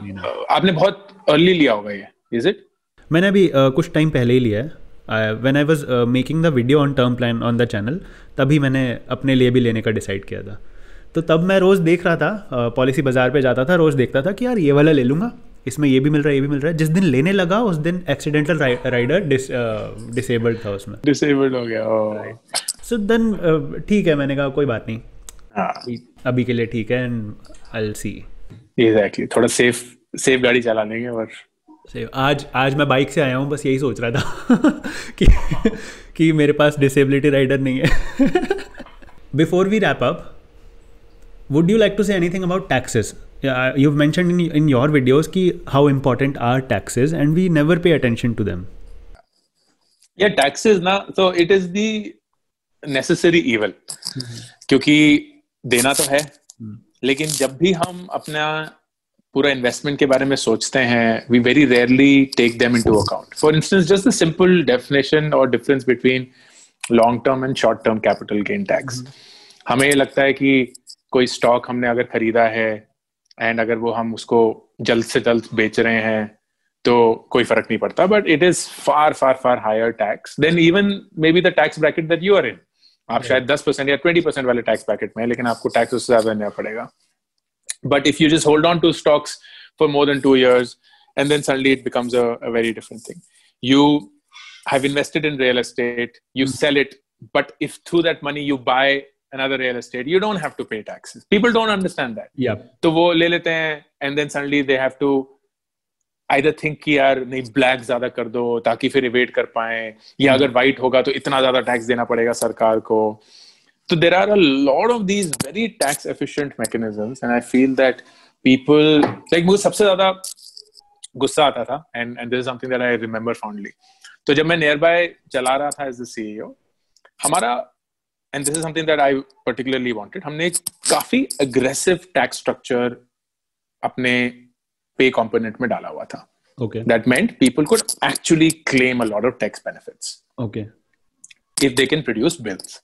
आपने बहुत अर्ली लिया होगा ये इज़ इट मैंने अभी uh, कुछ टाइम पहले ही लिया है। When I was making the video on term plan on the channel तभी मैंने अपने लिए भी लेने का डिसाइड किया था। तो तब मैं रोज़ देख रहा था पॉलिसी बाज़ार पे जाता था रोज़ देखता था कि यार ये वाला ले लूँगा। इसमें ये भी मिल रहा है ये भी मिल रहा है। जिस दिन लेने लगा उस दिन एक्सीडेंटल राइडर डिसेबल्ड था उसमें। डिसेबल्ड हो गया सो देन ठीक है मैंने कहा कोई बात नहीं। हाँ। अभी के लिए ठीक है एंड आई सी एग्जैक्टली थोड़ा सेफ़ सेफ़ गाड़ी चला लेंगे और सेफ़ आज आज मैं बाइक से आया हूँ बस यही सोच रहा था [laughs] कि कि मेरे पास डिसेबिलिटी राइडर नहीं है। Before we wrap up would you like to say anything about taxes? Yeah, you've mentioned in, in your videos ki how important are taxes and we never pay attention to them. Yeah taxes na so it is the necessary evil. क्योंकि देना तो है लेकिन जब भी हम अपना पूरा इन्वेस्टमेंट के बारे में सोचते हैं we very rarely take them into account for instance just the simple definition और difference between long term and short term capital gain tax हमें ये लगता है कि कोई स्टॉक हमने अगर खरीदा है एंड अगर वो हम उसको जल्द से जल्द बेच रहे हैं तो कोई फ़र्क नहीं पड़ता। But it is far far far higher tax than even maybe the tax bracket that you are in आप शायद दस परसेंट या ट्वेंटी परसेंट वाले टैक्स ब्रैकेट में लेकिन आपको टैक्स उससे ज़्यादा देना पड़ेगा। But if you just hold on to stocks for more than two years and then suddenly it becomes a very different thing you have invested in real estate you mm. sell it but if through that money you buy another real estate you don't have to pay taxes people don't understand that yeah तो वो ले लेते हैं and then suddenly they have to either think कि यार नहीं ब्लैक ज़्यादा कर दो ताकि फिर इवेट कर पाए या अगर व्हाइट होगा तो इतना ज़्यादा टैक्स देना पड़ेगा सरकार को so there are a lot of these very tax efficient mechanisms and i feel that people like मुझे सबसे ज़्यादा गुस्सा आता था and and this is something that i remember fondly तो जब मैं नियर बाय चला रहा था एज द सीईओ हमारा and this is something that I particularly wanted हमने एक काफ़ी अग्रेसिव टैक्स स्ट्रक्चर अपने पे कंपोनेंट में डाला हुआ था। Okay. That meant people could actually claim a lot of tax benefits okay. If they can produce bills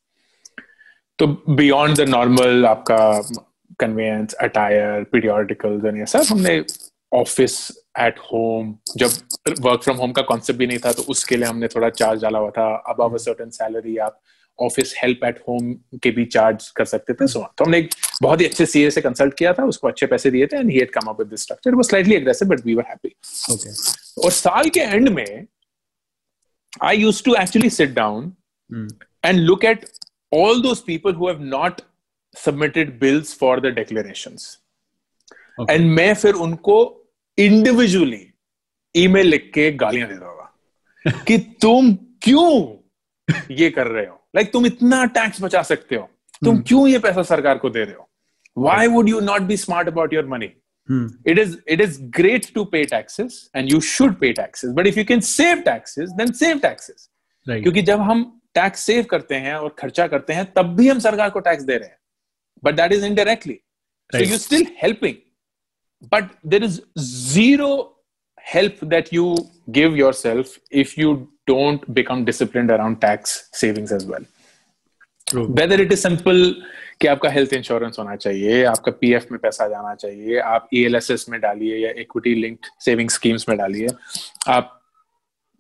तो beyond the normal आपका conveyance attire periodicals and ये सब हमने ऑफ़िस एट होम जब वर्क फ्रॉम होम का कॉन्सेप्ट भी नहीं था तो उसके लिए हमने थोड़ा चार्ज डाला हुआ था। अब अ सर्टन सैलरी आप ऑफ़िस हेल्प एट होम के भी चार्ज कर सकते थे सो तो हमने एक बहुत ही अच्छे सीए से कंसल्ट किया था उसको अच्छे पैसे दिए थे and he had come up with this structure was slightly aggressive but we were happy okay. और साल के एंड में I used to actually sit down look at all those people who have not submitted bills for the declarations. Okay. and मैं फिर उनको इंडिविजुअली ईमेल लिख के गालियाँ दे दूँगा कि तुम क्यों ये कर रहे हो? लाइक तुम इतना टैक्स बचा सकते हो। तुम hmm. क्यों ये पैसा सरकार को दे रहे हो? Why would you not be smart about your money it is it is great to pay taxes and you should pay taxes but if you can save taxes then save taxes क्योंकि जब हम टैक्स सेव करते हैं और खर्चा करते हैं तब भी हम सरकार को टैक्स दे रहे हैं। But that is indirectly you still helping but there is zero help that you give yourself if you don't become disciplined around tax savings as well. True. whether it is simple कि आपका हेल्थ इंश्योरेंस होना चाहिए आपका पीएफ में पैसा जाना चाहिए आप ईएलएसएस में डालिए या इक्विटी लिंक्ड सेविंग स्कीम्स में डालिए आप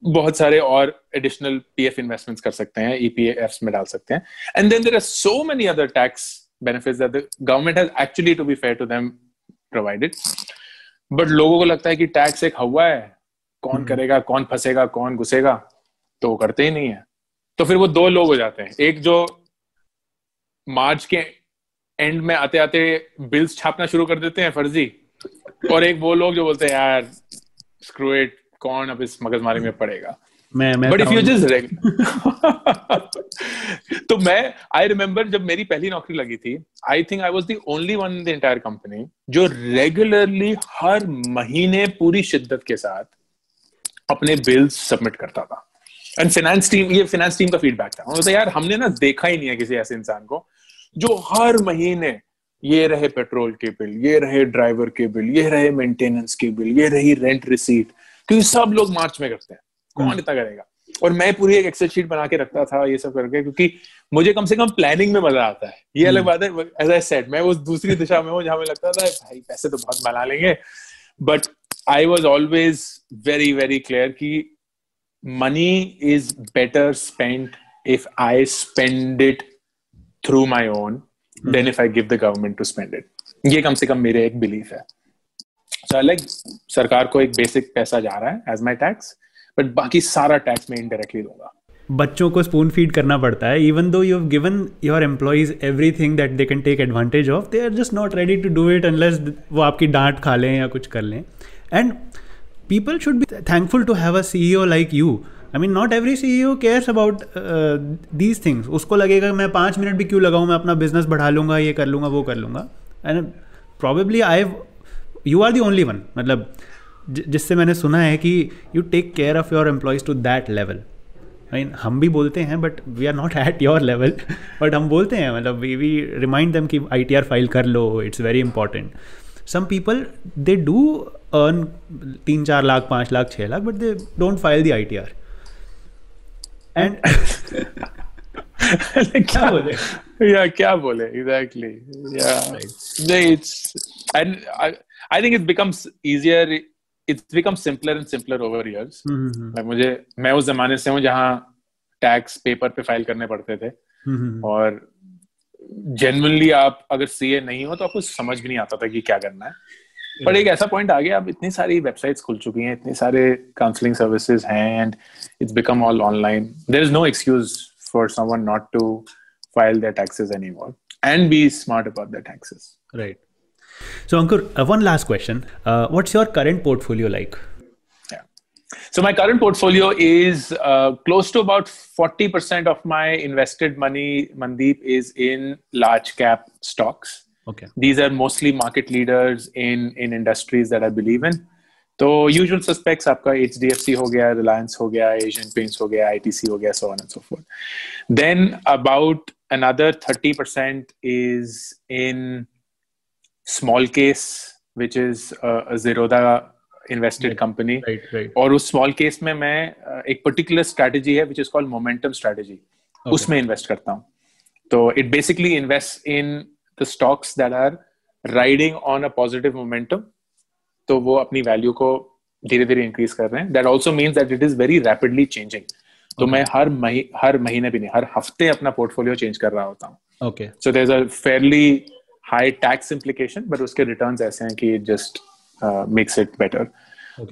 बहुत सारे और एडिशनल पीएफ इन्वेस्टमेंट्स कर सकते हैं ईपीएफ में डाल सकते हैं। And then there are so many other tax benefits that the government has actually to be fair to them provided but लोगों को लगता है कि टैक्स एक हवा है। कौन करेगा कौन फंसेगा कौन घुसेगा तो वो करते ही नहीं है। तो फिर वो दो लोग हो जाते हैं। एक जो मार्च के एंड में आते आते बिल्स छापना शुरू कर देते हैं फर्जी और एक वो लोग जो बोलते हैं यार स्क्रू इट कौन अब इस मगजमारी में पड़ेगा? मैं मैं बट इफ़ यू जस्ट तो मैं आई रिमेम्बर जब मेरी पहली नौकरी लगी थी I think I was the only one in the entire company जो रेगुलरली हर महीने पूरी शिद्दत के साथ अपने बिल्स सबमिट करता था। एंड फाइनेंस टीम ये फाइनेंस टीम का फीडबैक था। उन्होंने यार हमने ना देखा ही नहीं है किसी ऐसे इंसान को जो हर महीने ये रहे पेट्रोल के बिल ये रहे ड्राइवर के बिल ये रहे मेंटेनेंस के बिल ये रही रेंट रिसीट क्योंकि सब लोग मार्च में करते हैं। कौन इतना करेगा? और मैं पूरी एक एक्सेल शीट बना के रखता था ये सब करके क्योंकि मुझे कम से कम प्लानिंग में मज़ा आता है। ये अलग बात है एज आई सेड मैं उस दूसरी दिशा में हूँ जहाँ मुझे लगता था भाई पैसे तो बहुत बना लेंगे। But I was always very very clear कि money is better spent if I spend it through my own then if I give the government to spend it ये कम से कम मेरे एक बिलीफ है। सरकार को एक बेसिक पैसा जा रहा है एज माई टैक्स बट बाकी सारा टैक्स मैं इनडायरेक्टली दूँगा। बच्चों को स्पून फ़ीड करना पड़ता है even though you have given your employees every thing that they can take advantage of they are just not ready to do it unless वो आपकी डांट खा लें या कुछ कर लें। And people should be thankful to have a C O like you I mean not every C O cares about these things उसको लगेगा, मैं पाँच मिनट भी क्यों लगाऊँ? मैं अपना बिज़नेस बढ़ा लूँगा, ये कर लूँगा, वो कर लूँगा. And probably I you are the only one मतलब जिससे मैंने सुना है कि you take care of your employees to that level I mean हम भी बोलते हैं but we are not at your level but हम बोलते हैं मतलब वी वी रिमाइंड देम कि आई टी आर फ़ाइल कर लो it's very important some people they do earn तीन चार लाख पाँच लाख छः lakh but they don't file the I T R and क्या बोले? या क्या बोले? एग्जैक्टली या it's and I think it becomes easier it's become simpler and simpler over years मुझे मैं उस जमाने से हूँ जहाँ टैक्स पेपर पे फ़ाइल करने पड़ते थे। हम्म, और जेनवनली आप अगर सीए नहीं हो तो आपको समझ भी नहीं आता था कि क्या करना है। पर एक ऐसा पॉइंट आ गया अब इतनी सारी वेबसाइट्स खुल चुकी हैं इतने सारे काउंसलिंग सर्विसेज़ हैं and it's become all online there is no excuse for someone not to file their taxes anymore and be smart about their taxes Right. So, Ankur, uh, one last question. Uh, what's your current portfolio like? Yeah. So my current portfolio is uh, close to about 40% of my invested money, Mandeep, is in large cap stocks. Okay. These are mostly market leaders in, in industries that I believe in. तो यूजुअल सस्पेक्ट्स आपका एच डी एफ सी हो गया रिलायंस हो गया एशियन पेंट्स हो गया आई टी सी हो गया so on and so forth then about another 30% is in small case which is a, a zerodha invested Right. company. Right, right. और उस स्मॉल केस में मैं uh, एक पर्टिकुलर स्ट्रेटजी है which is called momentum strategy उसमें इन्वेस्ट करता हूँ। तो it basically invest in the stocks that are riding on a positive momentum तो वो अपनी वैल्यू को धीरे धीरे इंक्रीज कर रहे हैं। That also means that it is very rapidly changing तो मैं हर मही हर महीने भी नहीं हर हफ़्ते अपना पोर्टफोलियो चेंज कर रहा होता हूँ। Okay. So there a fairly high tax implication but उसके रिटर्न ऐसे हैं कि जस्ट मेक्स इट बेटर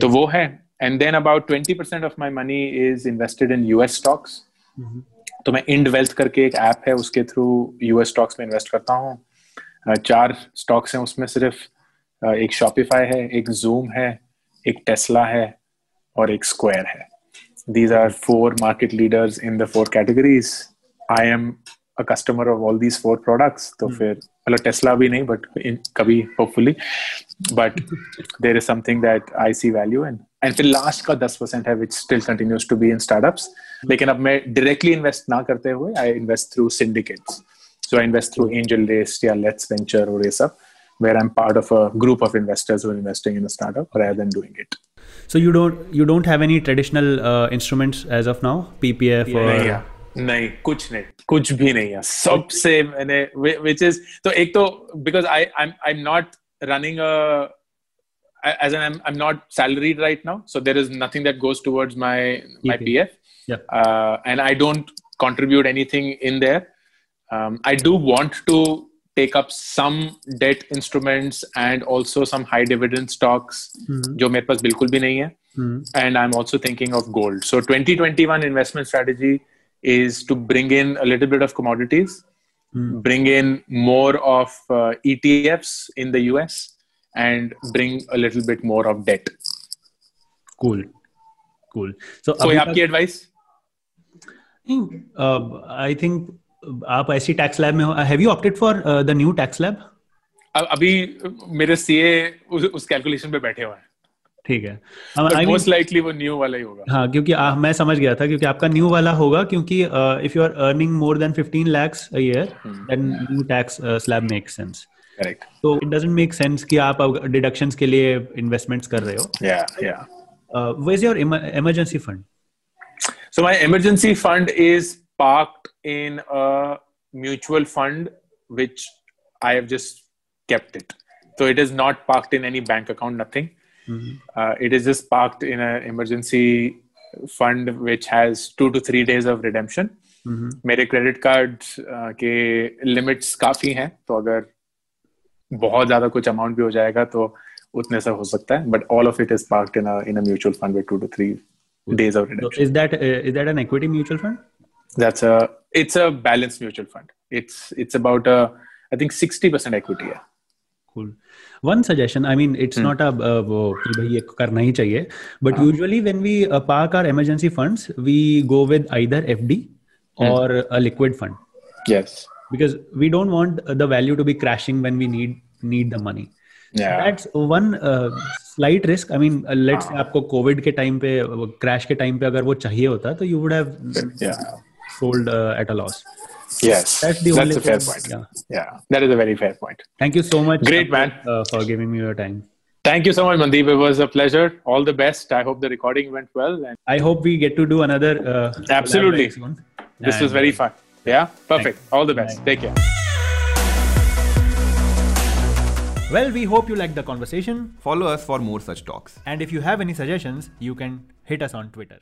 तो वो है. And then about twenty percent of my money is invested in US stocks. तो मैं इंड वेल्थ करके एक ऐप है उसके थ्रू यूएस स्टॉक्स में इन्वेस्ट करता हूँ. अह, चार स्टॉक्स हैं उसमें सिर्फ़. अह, एक शॉपिफाई है एक जूम है एक टेस्ला है और एक स्क्वायर है. These are four market leaders in the four categories. I am a customer of all these four products तो फिर मतलब टेस्ला भी नहीं बट कभी hopefully but [laughs] there is something that I see value in and फिर लास्ट का दस परसेंट है which still continues to be in startups लेकिन अब मैं डायरेक्टली इन्वेस्ट ना करते हुए I invest through syndicates so I invest through angel race या लेट्स वेंचर और ये सब where I'm part of a group of investors who are investing in a startup rather than doing it. So you don't you don't have any traditional uh, instruments as of now, PPF or नहीं है नहीं कुछ नहीं कुछ भी नहीं है सबसे मैंने विच इज तो एक तो because I I I am not running as an I'm, I'm not salaried right now so there is nothing that goes towards my my PPF. pf Yeah. uh, and i don't contribute anything in there um, i do want to take up some debt instruments and also some high dividend stocks Mhm. जो मेरे पास बिल्कुल भी नहीं है Mhm. and I'm also thinking of gold. So 2021 investment strategy is to bring in a little bit of commodities, Hmm. bring in more of uh, ETFs in the US, and bring a little bit more of debt. cool, cool. So So अभी आपकी advice? आई थिंक आप ऐसी टैक्स लैब में हो have you opted for the new tax slab अब- अभी मेरे सीए उस, उस कैलकुलेशन पे बैठे हुए हैं ठीक है। मोस्ट लाइकली वो न्यू वाला ही होगा। हाँ क्योंकि आ, मैं समझ गया था क्योंकि आपका न्यू वाला होगा क्योंकि if you are earning more than fifteen lakhs your new tax slab make sense तो इट डजेंट मेक सेंस कि आप डिडक्शन के लिए इन्वेस्टमेंट कर रहे हो। या या your emergency fund so my emergency fund is parked in mutual fund which I have just kept it so it is not parked in any bank account nothing it is just parked in an emergency fund, which has two to three days of redemption. मेरे क्रेडिट कार्ड के लिमिट्स काफी हैं तो अगर बहुत ज्यादा कुछ अमाउंट भी हो जाएगा तो उतने से हो सकता है but all of it is parked in in a mutual fund with 2 to 3 days of redemption so is that uh, is that an equity mutual fund that's a it's a balanced mutual fund it's it's about a i think 60% equity है cool one suggestion i mean it's Hmm. not a uh, वो कि भाई ये करना ही चाहिए but हाँ. usually when we uh, park our emergency funds we go with either fd Hmm. or a liquid fund yes because we don't want uh, the value to be crashing when we need need the money yeah that's one uh, slight risk i mean uh, let's say आपको covid के टाइम पे क्रैश के टाइम पे अगर वो चाहिए होता तो you would have yeah sold uh, at a loss yes. That's the only a fair thing- point yeah. Yeah. That is a very fair point. Thank you so much Great, man. uh, for giving me your time. Thank you so much mandeep. It was a pleasure. All the best. I hope the recording went well and I hope we get to do another. Uh, Absolutely. collab very soon. this was very uh, fun. Yeah? Perfect. All the best. Take care. Well, we hope you liked the conversation. Follow us for more such talks. And if you have any suggestions, you can hit us on Twitter.